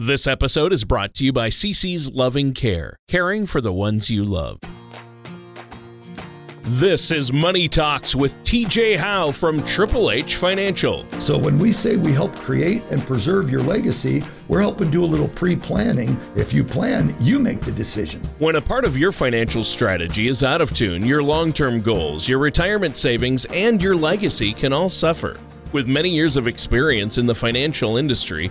This episode is brought to you by CC's Loving Care, caring for the ones you love. This is Money Talks with TJ Howe from Triple H Financial. So, when we say we help create and preserve your legacy, we're helping do a little pre planning. If you plan, you make the decision. When a part of your financial strategy is out of tune, your long term goals, your retirement savings, and your legacy can all suffer. With many years of experience in the financial industry,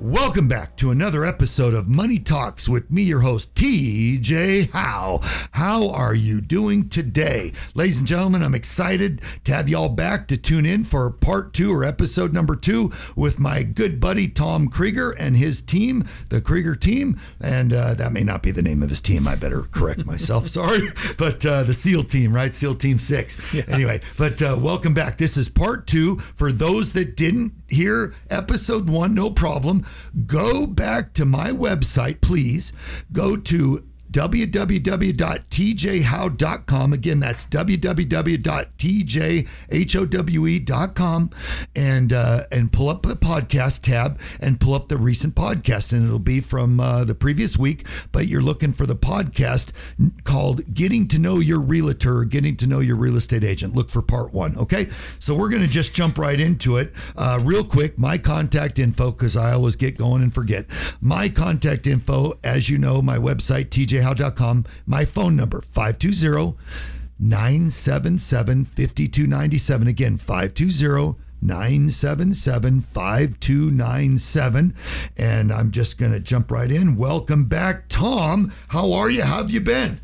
Welcome back to another episode of Money Talks with me, your host, TJ Howe. How are you doing today? Ladies and gentlemen, I'm excited to have y'all back to tune in for part two or episode number two with my good buddy Tom Krieger and his team, the Krieger team. And uh, that may not be the name of his team. I better correct myself. Sorry. But uh, the SEAL team, right? SEAL Team 6. Yeah. Anyway, but uh, welcome back. This is part two. For those that didn't hear episode one, no problem. Go back to my website, please. Go to www.tjhowe.com. Again, that's www.tjhowe.com and uh, and pull up the podcast tab and pull up the recent podcast, and it'll be from uh, the previous week. But you're looking for the podcast called "Getting to Know Your Realtor" or "Getting to Know Your Real Estate Agent." Look for part one. Okay, so we're going to just jump right into it, uh, real quick. My contact info, because I always get going and forget. My contact info, as you know, my website TJ tjhowe.com. My phone number, 520 977 5297. Again, 520 977 5297. And I'm just going to jump right in. Welcome back, Tom. How are you? How have you been?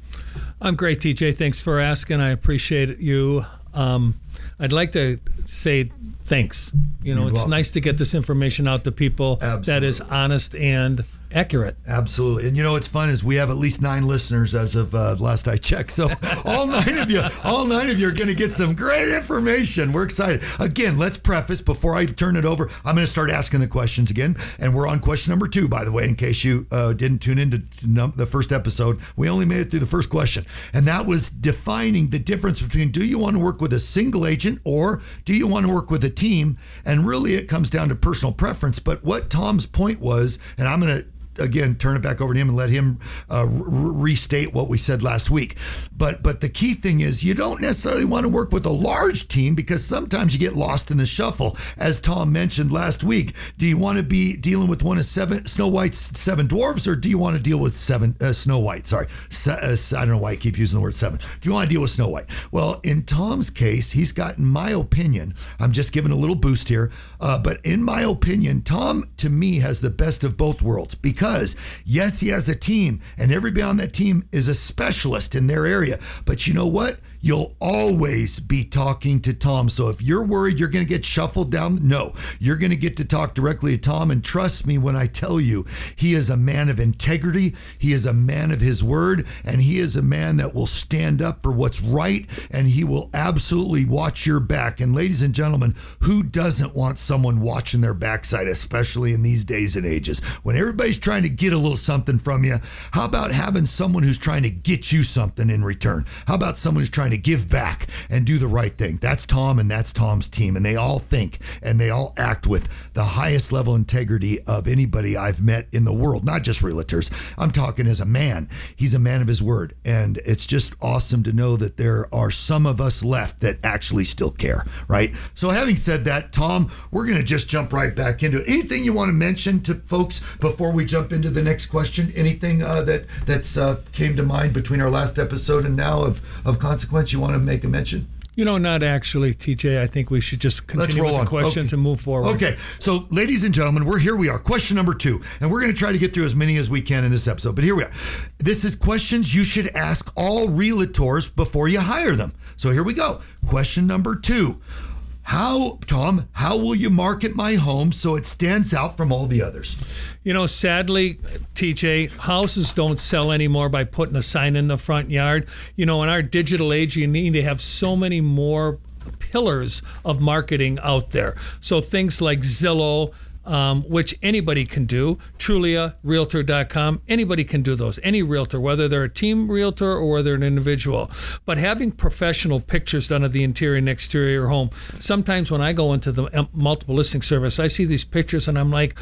I'm great, TJ. Thanks for asking. I appreciate you. Um, I'd like to say thanks. You know, You're it's welcome. nice to get this information out to people Absolutely. that is honest and accurate. Absolutely. And you know what's fun is we have at least nine listeners as of uh, last I checked. So all nine of you, all nine of you are going to get some great information. We're excited. Again, let's preface before I turn it over. I'm going to start asking the questions again, and we're on question number two, by the way, in case you uh, didn't tune into the first episode. We only made it through the first question, and that was defining the difference between do you want to work with a single agent or do you want to work with a team? And really, it comes down to personal preference. But what Tom's point was, and I'm going to again turn it back over to him and let him uh, restate what we said last week. But but the key thing is you don't necessarily want to work with a large team because sometimes you get lost in the shuffle. As Tom mentioned last week, do you want to be dealing with one of seven Snow White's seven dwarves, or do you want to deal with seven uh, Snow White? Sorry, uh, I don't know why I keep using the word seven. Do you want to deal with Snow White? Well, in Tom's case, he's got, in my opinion, I'm just giving a little boost here, uh, but in my opinion, Tom to me has the best of both worlds because because, yes, he has a team and everybody on that team is a specialist in their area. But you know what? You'll always be talking to Tom. So if you're worried you're going to get shuffled down, no, you're going to get to talk directly to Tom. And trust me when I tell you, he is a man of integrity. He is a man of his word, and he is a man that will stand up for what's right, and he will absolutely watch your back. And ladies and gentlemen, who doesn't want someone watching their backside, especially in these days and ages when everybody's trying to get a little something from you? How about having someone who's trying to get you something in return? How about someone who's trying trying to give back and do the right thing. That's Tom and that's Tom's team. And they all think and they all act with the highest level integrity of anybody I've met in the world, not just realtors. I'm talking as a man. He's a man of his word. And it's just awesome to know that there are some of us left that actually still care, right? So, having said that, Tom, we're going to just jump right back into it. Anything you want to mention to folks before we jump into the next question? Anything uh, that that's uh, came to mind between our last episode and now of, of consequence? You want to make a mention? You know, not actually, TJ. I think we should just continue with the questions okay. and move forward. Okay. So, ladies and gentlemen, we're here. We are. Question number two. And we're going to try to get through as many as we can in this episode. But here we are. This is questions you should ask all realtors before you hire them. So, here we go. Question number two How, Tom, how will you market my home so it stands out from all the others? You know, sadly, TJ, houses don't sell anymore by putting a sign in the front yard. You know, in our digital age, you need to have so many more pillars of marketing out there. So things like Zillow, um, which anybody can do. Trulia, realtor.com, anybody can do those. Any realtor, whether they're a team realtor or whether they're an individual. But having professional pictures done of the interior and exterior home, sometimes when I go into the um, multiple listing service, I see these pictures and I'm like,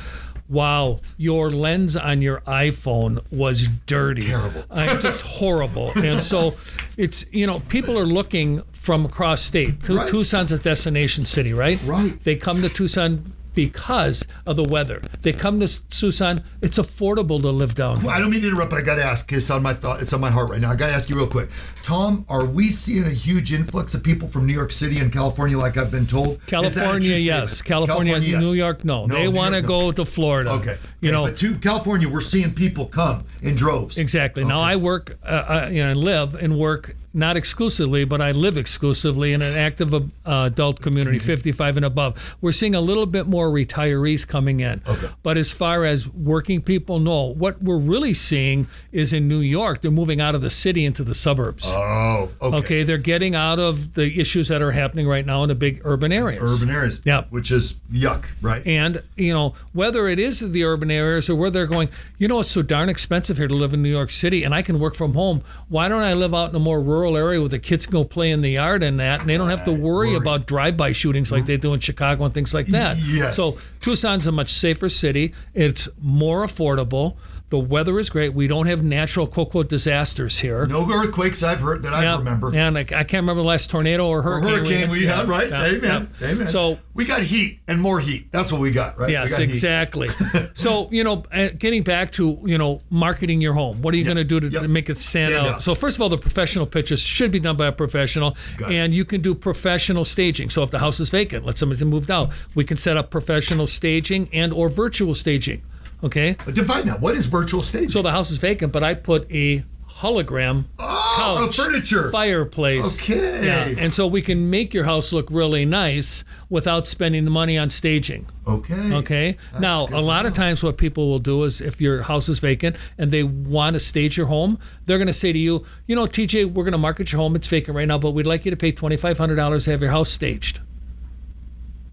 wow, your lens on your iPhone was dirty. Terrible. just horrible. And so it's, you know, people are looking from across state. Right. Tucson's a destination city, right? Right. They come to Tucson because of the weather. They come to Tucson. It's affordable to live down here. I don't mean to interrupt, but I got to ask. It's on my thought. It's on my heart right now. I got to ask you real quick, Tom. Are we seeing a huge influx of people from New York City and California, like I've been told? California, yes. California, California yes. New York, no. no they want to go to Florida. Okay. You okay. know, but to California, we're seeing people come in droves. Exactly. Okay. Now I work, uh, I, uh, you know, live and work not exclusively, but I live exclusively in an active uh, adult community, 55 and above. We're seeing a little bit more retirees coming in. Okay. But as far as working people, no. What we're really seeing is in New York, they're moving out of the city into the suburbs. Oh, okay. Okay, they're getting out of the issues that are happening right now in the big urban areas. Urban areas. Yeah. Which is yuck, right? And, you know, whether it is the urban areas or where they're going, you know, it's so darn expensive here to live in New York City and I can work from home. Why don't I live out in a more rural rural area where the kids can go play in the yard and that, and they don't have to worry, worry. about drive-by shootings like they do in Chicago and things like that. Yes. So Tucson's a much safer city. It's more affordable. The weather is great. We don't have natural quote unquote disasters here. No earthquakes I've heard that I remember. And I, I, can't remember the last tornado or hurricane. Or hurricane we had, we had right? Yeah, Amen. Yeah. Amen. So we got heat and more heat. That's what we got, right? Yes, exactly. so you know, uh, getting back to you know marketing your home. What are you yep. going to do to, yep. make it stand, stand out? out? So first of all, the professional pictures should be done by a professional, got and it. you can do professional staging. So if the house is vacant, let somebody moved out, we can set up professional staging and or virtual staging. Okay. But define that. What is virtual staging? So the house is vacant, but I put a hologram oh, couch, furniture, fireplace. Okay. Yeah. And so we can make your house look really nice without spending the money on staging. Okay. Okay. That's now, a lot of times, what people will do is if your house is vacant and they want to stage your home, they're going to say to you, you know, TJ, we're going to market your home. It's vacant right now, but we'd like you to pay $2,500 to have your house staged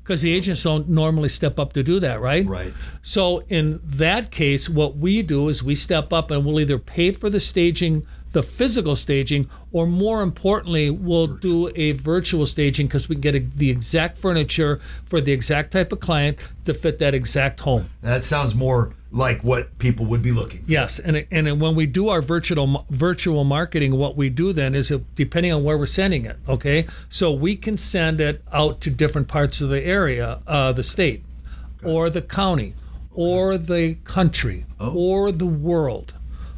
because the agents don't normally step up to do that, right? Right. So in that case, what we do is we step up and we'll either pay for the staging, the physical staging, or more importantly, we'll do a virtual staging because we can get a, the exact furniture for the exact type of client to fit that exact home. That sounds more like what people would be looking for. Yes, and and when we do our virtual virtual marketing, what we do then is depending on where we're sending it. Okay, so we can send it out to different parts of the area, uh, the state, or the county, or the country, oh. or the world.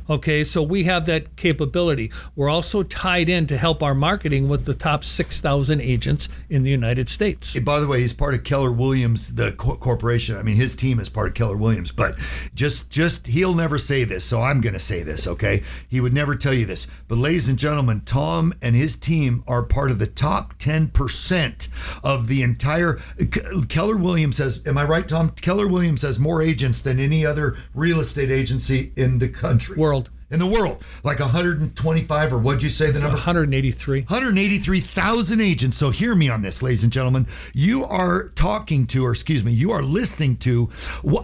Okay, so we have that capability. We're also tied in to help our marketing with the top 6,000 agents in the United States. Hey, by the way, he's part of Keller Williams, the co- corporation. I mean, his team is part of Keller Williams, but just, just he'll never say this, so I'm going to say this. Okay, he would never tell you this, but ladies and gentlemen, Tom and his team are part of the top 10% of the entire. Keller Williams has. Am I right, Tom? Keller Williams has more agents than any other real estate agency in the country. World in the world, like 125 or what'd you say the it's number? 183. 183,000 agents. So hear me on this, ladies and gentlemen. You are talking to, or excuse me, you are listening to,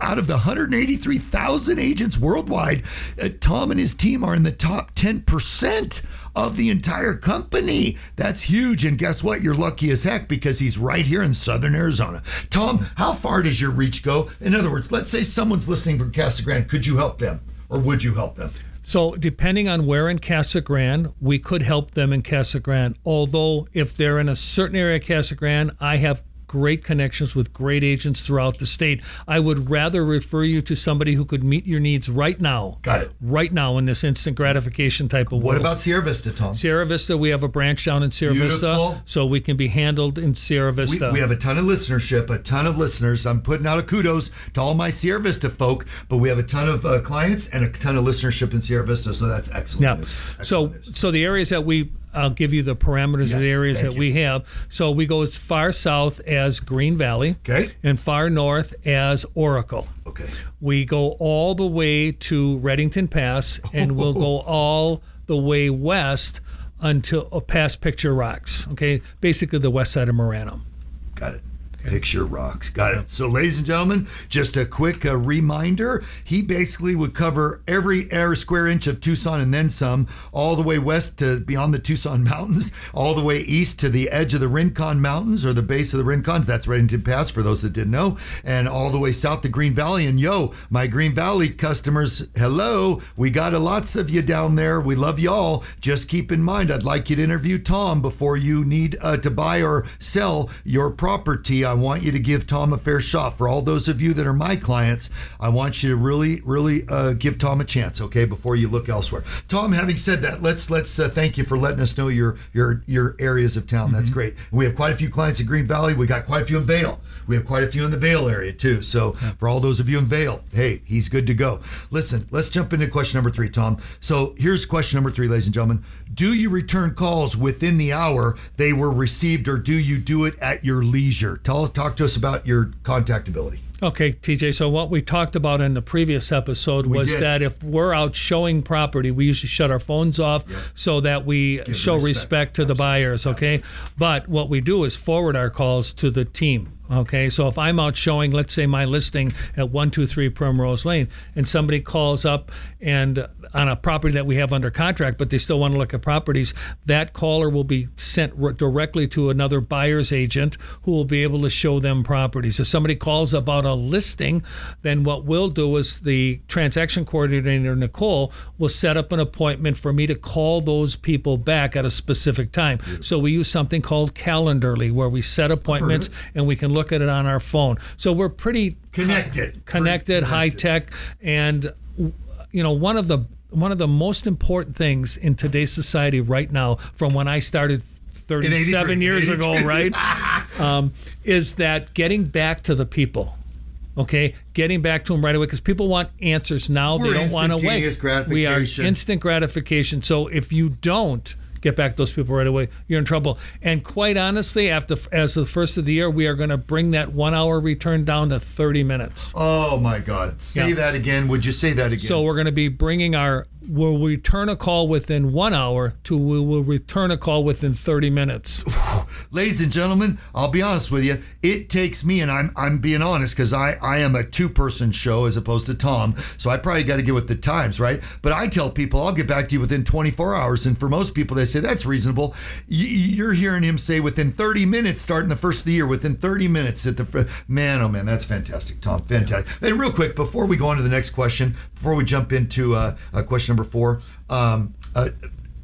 out of the 183,000 agents worldwide, uh, Tom and his team are in the top 10% of the entire company. That's huge. And guess what? You're lucky as heck because he's right here in southern Arizona. Tom, how far does your reach go? In other words, let's say someone's listening from Casa Grande. Could you help them? Or would you help them? So, depending on where in Casa Grande, we could help them in Casa Grande. Although, if they're in a certain area of Casa Grande, I have great connections with great agents throughout the state. I would rather refer you to somebody who could meet your needs right now. Got it. Right now in this instant gratification type of What world. about Sierra Vista, Tom? Sierra Vista, we have a branch down in Sierra Beautiful. Vista, so we can be handled in Sierra Vista. We, we, have a ton of listenership, a ton of listeners. I'm putting out a kudos to all my Sierra Vista folk, but we have a ton of uh, clients and a ton of listenership in Sierra Vista, so that's excellent. Yeah. Excellent so, news. so the areas that we I'll give you the parameters Yes, of the areas that we have. So we go as far south as Green Valley, Okay. and far north as Oracle. Okay. We go all the way to Redington Pass, and we'll go all the way west until uh, past Picture Rocks. Okay, basically the west side of Marana. Got it. Picture rocks. Got it. So, ladies and gentlemen, just a quick uh, reminder. He basically would cover every air square inch of Tucson and then some, all the way west to beyond the Tucson Mountains, all the way east to the edge of the Rincon Mountains or the base of the Rincons. That's Redington Pass for those that didn't know, and all the way south to Green Valley. And yo, my Green Valley customers, hello. We got a lots of you down there. We love y'all. Just keep in mind, I'd like you to interview Tom before you need uh, to buy or sell your property. I want you to give Tom a fair shot. For all those of you that are my clients, I want you to really, really uh, give Tom a chance, okay, before you look elsewhere. Tom, having said that, let's let's uh, thank you for letting us know your your your areas of town. That's great. We have quite a few clients in Green Valley. We got quite a few in Vail. We have quite a few in the Vail area too. So for all those of you in Vail, hey, he's good to go. Listen, let's jump into question number three, Tom. So here's question number three, ladies and gentlemen. Do you return calls within the hour they were received, or do you do it at your leisure? Tell us, talk to us about your contactability. Okay, TJ. So what we talked about in the previous episode was did. that if we're out showing property, we usually shut our phones off so that we show respect. respect, to the buyers. Okay, but what we do is forward our calls to the team. Okay, so if I'm out showing, let's say my listing at one two three Primrose Lane, and somebody calls up and on a property that we have under contract, but they still want to look at properties, that caller will be sent r- directly to another buyer's agent who will be able to show them properties. If somebody calls about a listing, then what we'll do is the transaction coordinator, Nicole, will set up an appointment for me to call those people back at a specific time. So we use something called Calendly, where we set appointments and we can look at it on our phone. So we're pretty Connected. connected, high tech, and you know one of the one of the most important things in today's society right now, from when I started 37 years ago, right, um, is that getting back to the people. Okay, getting back to them right away because people want answers now. We're they don't want to wait. We are instant gratification. So if you don't get back those people right away, you're in trouble. And quite honestly, after as of the first of the year, we are going to bring that one hour return down to 30 minutes. Oh my God! Say Yeah. that again. Would you say that again? So we're going to be bringing our will return a call within one hour to we will return a call within 30 minutes. ladies and gentlemen, I'll be honest with you. It takes me, and I'm I'm being honest because I I am a two person show as opposed to Tom, so I probably got to get with the times, right? But I tell people I'll get back to you within 24 hours, and for most people they say that's reasonable. You're hearing him say within 30 minutes, starting the first of the year, within 30 minutes at the man. Oh man, that's fantastic, Tom. Fantastic. And real quick before we go on to the next question, before we jump into uh, uh, question number four. Um, uh,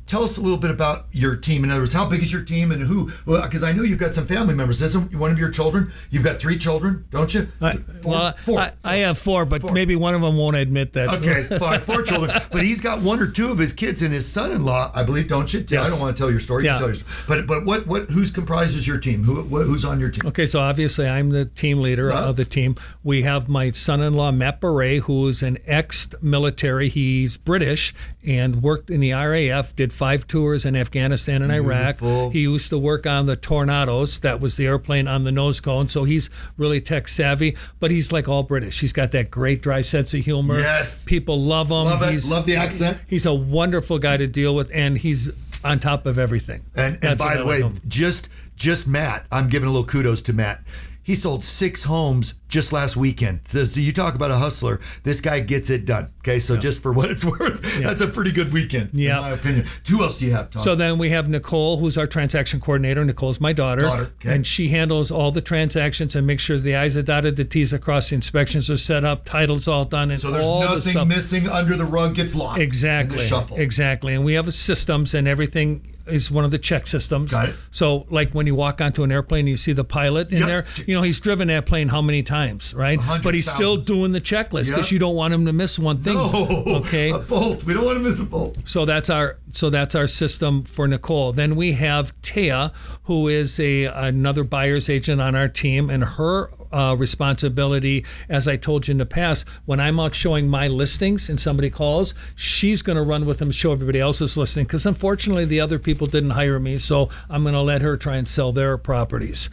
Tell us a little bit about your team. In other words, how big is your team and who? Well, because I know you've got some family members. Isn't one of your children? You've got three children, don't you? I, Four? well, Four. I, I have four, but Four. maybe one of them won't admit that. Okay, four children. But he's got one or two of his kids and his son-in-law, I believe, don't you? Yes. I don't want to tell your story. You Yeah. can tell your story. But but what what who's comprises your team? Who who's on your team? Okay, so obviously I'm the team leader Right. of the team. We have my son-in-law Matt Beret, who is an ex-military. He's British and worked in the RAF. Did five tours in Afghanistan and Beautiful. Iraq. He used to work on the Tornadoes. That was the airplane on the nose cone. So he's really tech savvy. But he's like all British. He's got that great dry sense of humor. Yes. people love him. Love it. He's, Love the accent. He's a wonderful guy to deal with, and he's on top of everything. And, and by the way, him. just just Matt, I'm giving a little kudos to Matt. He sold six homes just last weekend. Says, do you talk about a hustler? This guy gets it done. Okay, so just for what it's worth, that's a pretty good weekend, Yeah. in my opinion. Who else do you have, Tom? So then we have Nicole, who's our transaction coordinator. Nicole's my daughter, Daughter, okay. and she handles all the transactions and makes sure the I's are dotted, the T's are crossed, the inspections are set up, titles all done, and So there's all the nothing stuff. missing under the rug gets lost. Exactly. The. Exactly. And we have systems and everything is one of the check systems. Got it. So like when you walk onto an airplane you see the pilot in Yep. there, you know, he's driven that plane how many times, right? But he's still doing the checklist because Yep. you don't want him to miss one thing. Oh, Okay. a bolt. We don't want to miss a bolt. So that's our so that's our system for Nicole. Then we have Taya, who is a another buyer's agent on our team, and her uh, responsibility. As I told you in the past, when I'm out showing my listings and somebody calls, she's going to run with them, show everybody else's listing. Because unfortunately, the other people didn't hire me, so I'm going to let her try and sell their properties.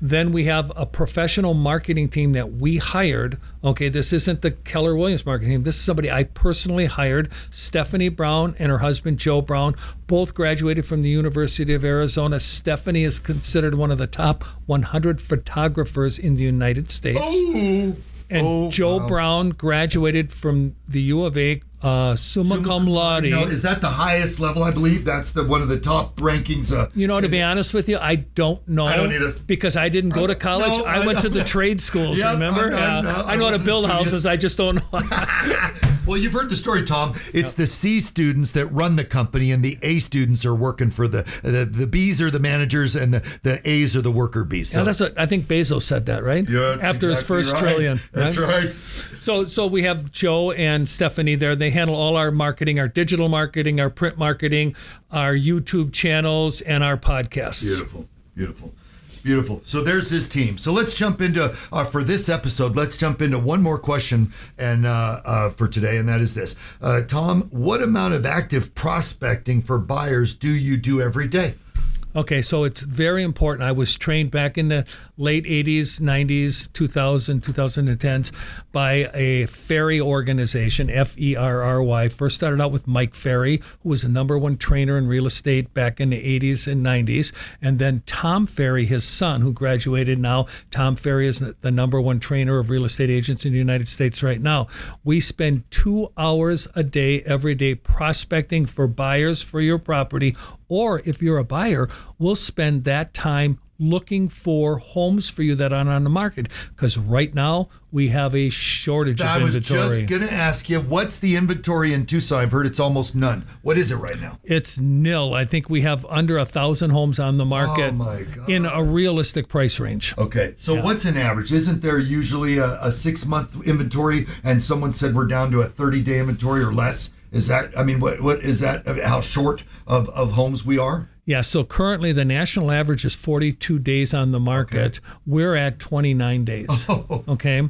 Then we have a professional marketing team that we hired. Okay, this isn't the Keller Williams marketing team. This is somebody I personally hired. Stephanie Brown and her husband Joe Brown both graduated from the University of Arizona. Stephanie is considered one of the top 100 photographers in the United States. Oh. And Oh, Joe wow. Brown graduated from the U of A, uh, summa cum laude. No, is that the highest level? I believe that's the one of the top rankings. Uh, You know, to be honest with you, I don't know. I don't either. Because I didn't go to college. no, I, I went to the trade schools, Yep, remember? I'm- I'm- no, I I know how to build houses. I just don't know. Well, you've heard the story, Tom. It's the C students that run the company, and the A students are working for the the, the B's are the managers, and the, the A's are the worker bees. Yeah, that's what I think Bezos said that, right? Yeah, that's After his first right. trillion. That's right. So so we have Joe and Stephanie there. They handle all our marketing, our digital marketing, our print marketing, our YouTube channels, and our podcasts. Beautiful, beautiful, beautiful. So there's his team. So let's jump into uh, for this episode. Let's jump into one more question and uh, uh, for today, and that is this: uh, Tom, what amount of active prospecting for buyers do you do every day? Okay, so it's very important. I was trained back in the late 80s, 90s, 2000, 2010s by a Ferry organization, F E R R Y. First started out with Mike Ferry, who was the number one trainer in real estate back in the 80s and 90s. And then Tom Ferry, his son, who graduated now. Tom Ferry is the- number one trainer of real estate agents in the United States right now. We spend two hours a day, every day, prospecting for buyers for your property or if you're a buyer, we'll spend that time looking for homes for you that aren't on the market. Because right now we have a shortage I of inventory. I was just going to ask you, what's the inventory in Tucson? I've heard it's almost none. What is it right now? it's nil. I think we have under a thousand homes on the market Oh, my God. in a realistic price range. Okay, so what's an average? Isn't there usually a, a six month inventory, and someone said we're down to a thirty day inventory or less? Is that? I mean, what what is that? How short of, of homes we are? Yeah, so currently the national average is 42 days on the market. We're at 29 days. Oh. Okay.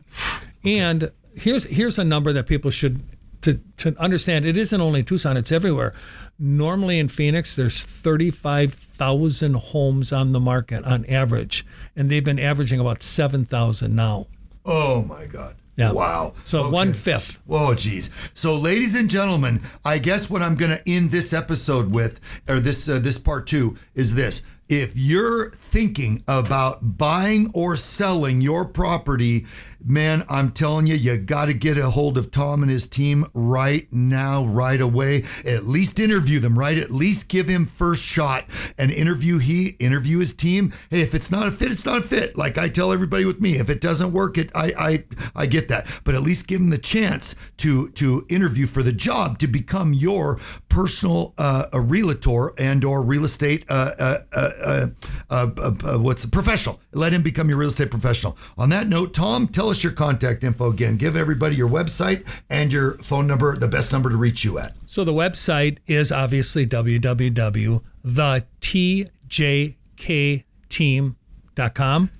And here's here's a number that people should to, to understand it isn't only Tucson, it's everywhere. Normally in Phoenix, there's 35,000 homes on the market on average, and they've been averaging about 7,000 now. Oh my God! Yeah. Wow. So Okay. one fifth. Oh, geez. So, ladies and gentlemen, I guess what I'm going to end this episode with, or this uh, this part two, is this: if you're thinking about buying or selling your property, man, I'm telling you, you got to get a hold of Tom and his team right now, right away. At least interview them, right? At least give him first shot and interview he interview his team. Hey, if it's not a fit, it's not a fit. Like I tell everybody with me, if it doesn't work, it I I I get that. But at least give him the chance to to interview for the job to become your personal uh, a realtor and or real estate uh, uh, uh, uh, uh, uh, what's the professional. Let him become your real estate professional. On that note, Tom, tell us your contact info again. Give everybody your website and your phone number, the best number to reach you at. So the website is obviously www.tjkteam.com.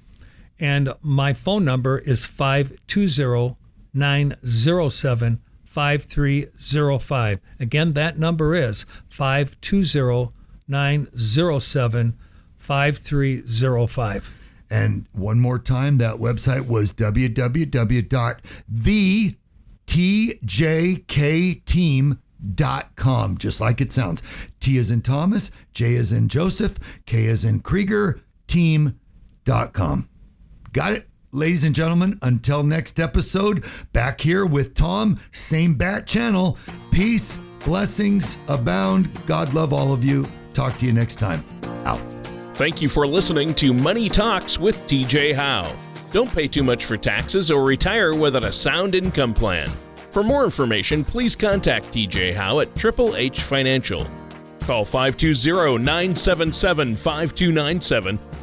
And my phone number is 520 907 5305. Again, that number is 520 907 5305. And one more time, that website was www.thetjkteam.com, just like it sounds. T is in Thomas, J is in Joseph, K is in Krieger, team.com. Got it? Ladies and gentlemen, until next episode, back here with Tom, same bat channel. Peace, blessings abound. God love all of you. Talk to you next time. Out. Thank you for listening to Money Talks with TJ Howe. Don't pay too much for taxes or retire without a sound income plan. For more information, please contact TJ Howe at Triple H Financial. Call 520 977 5297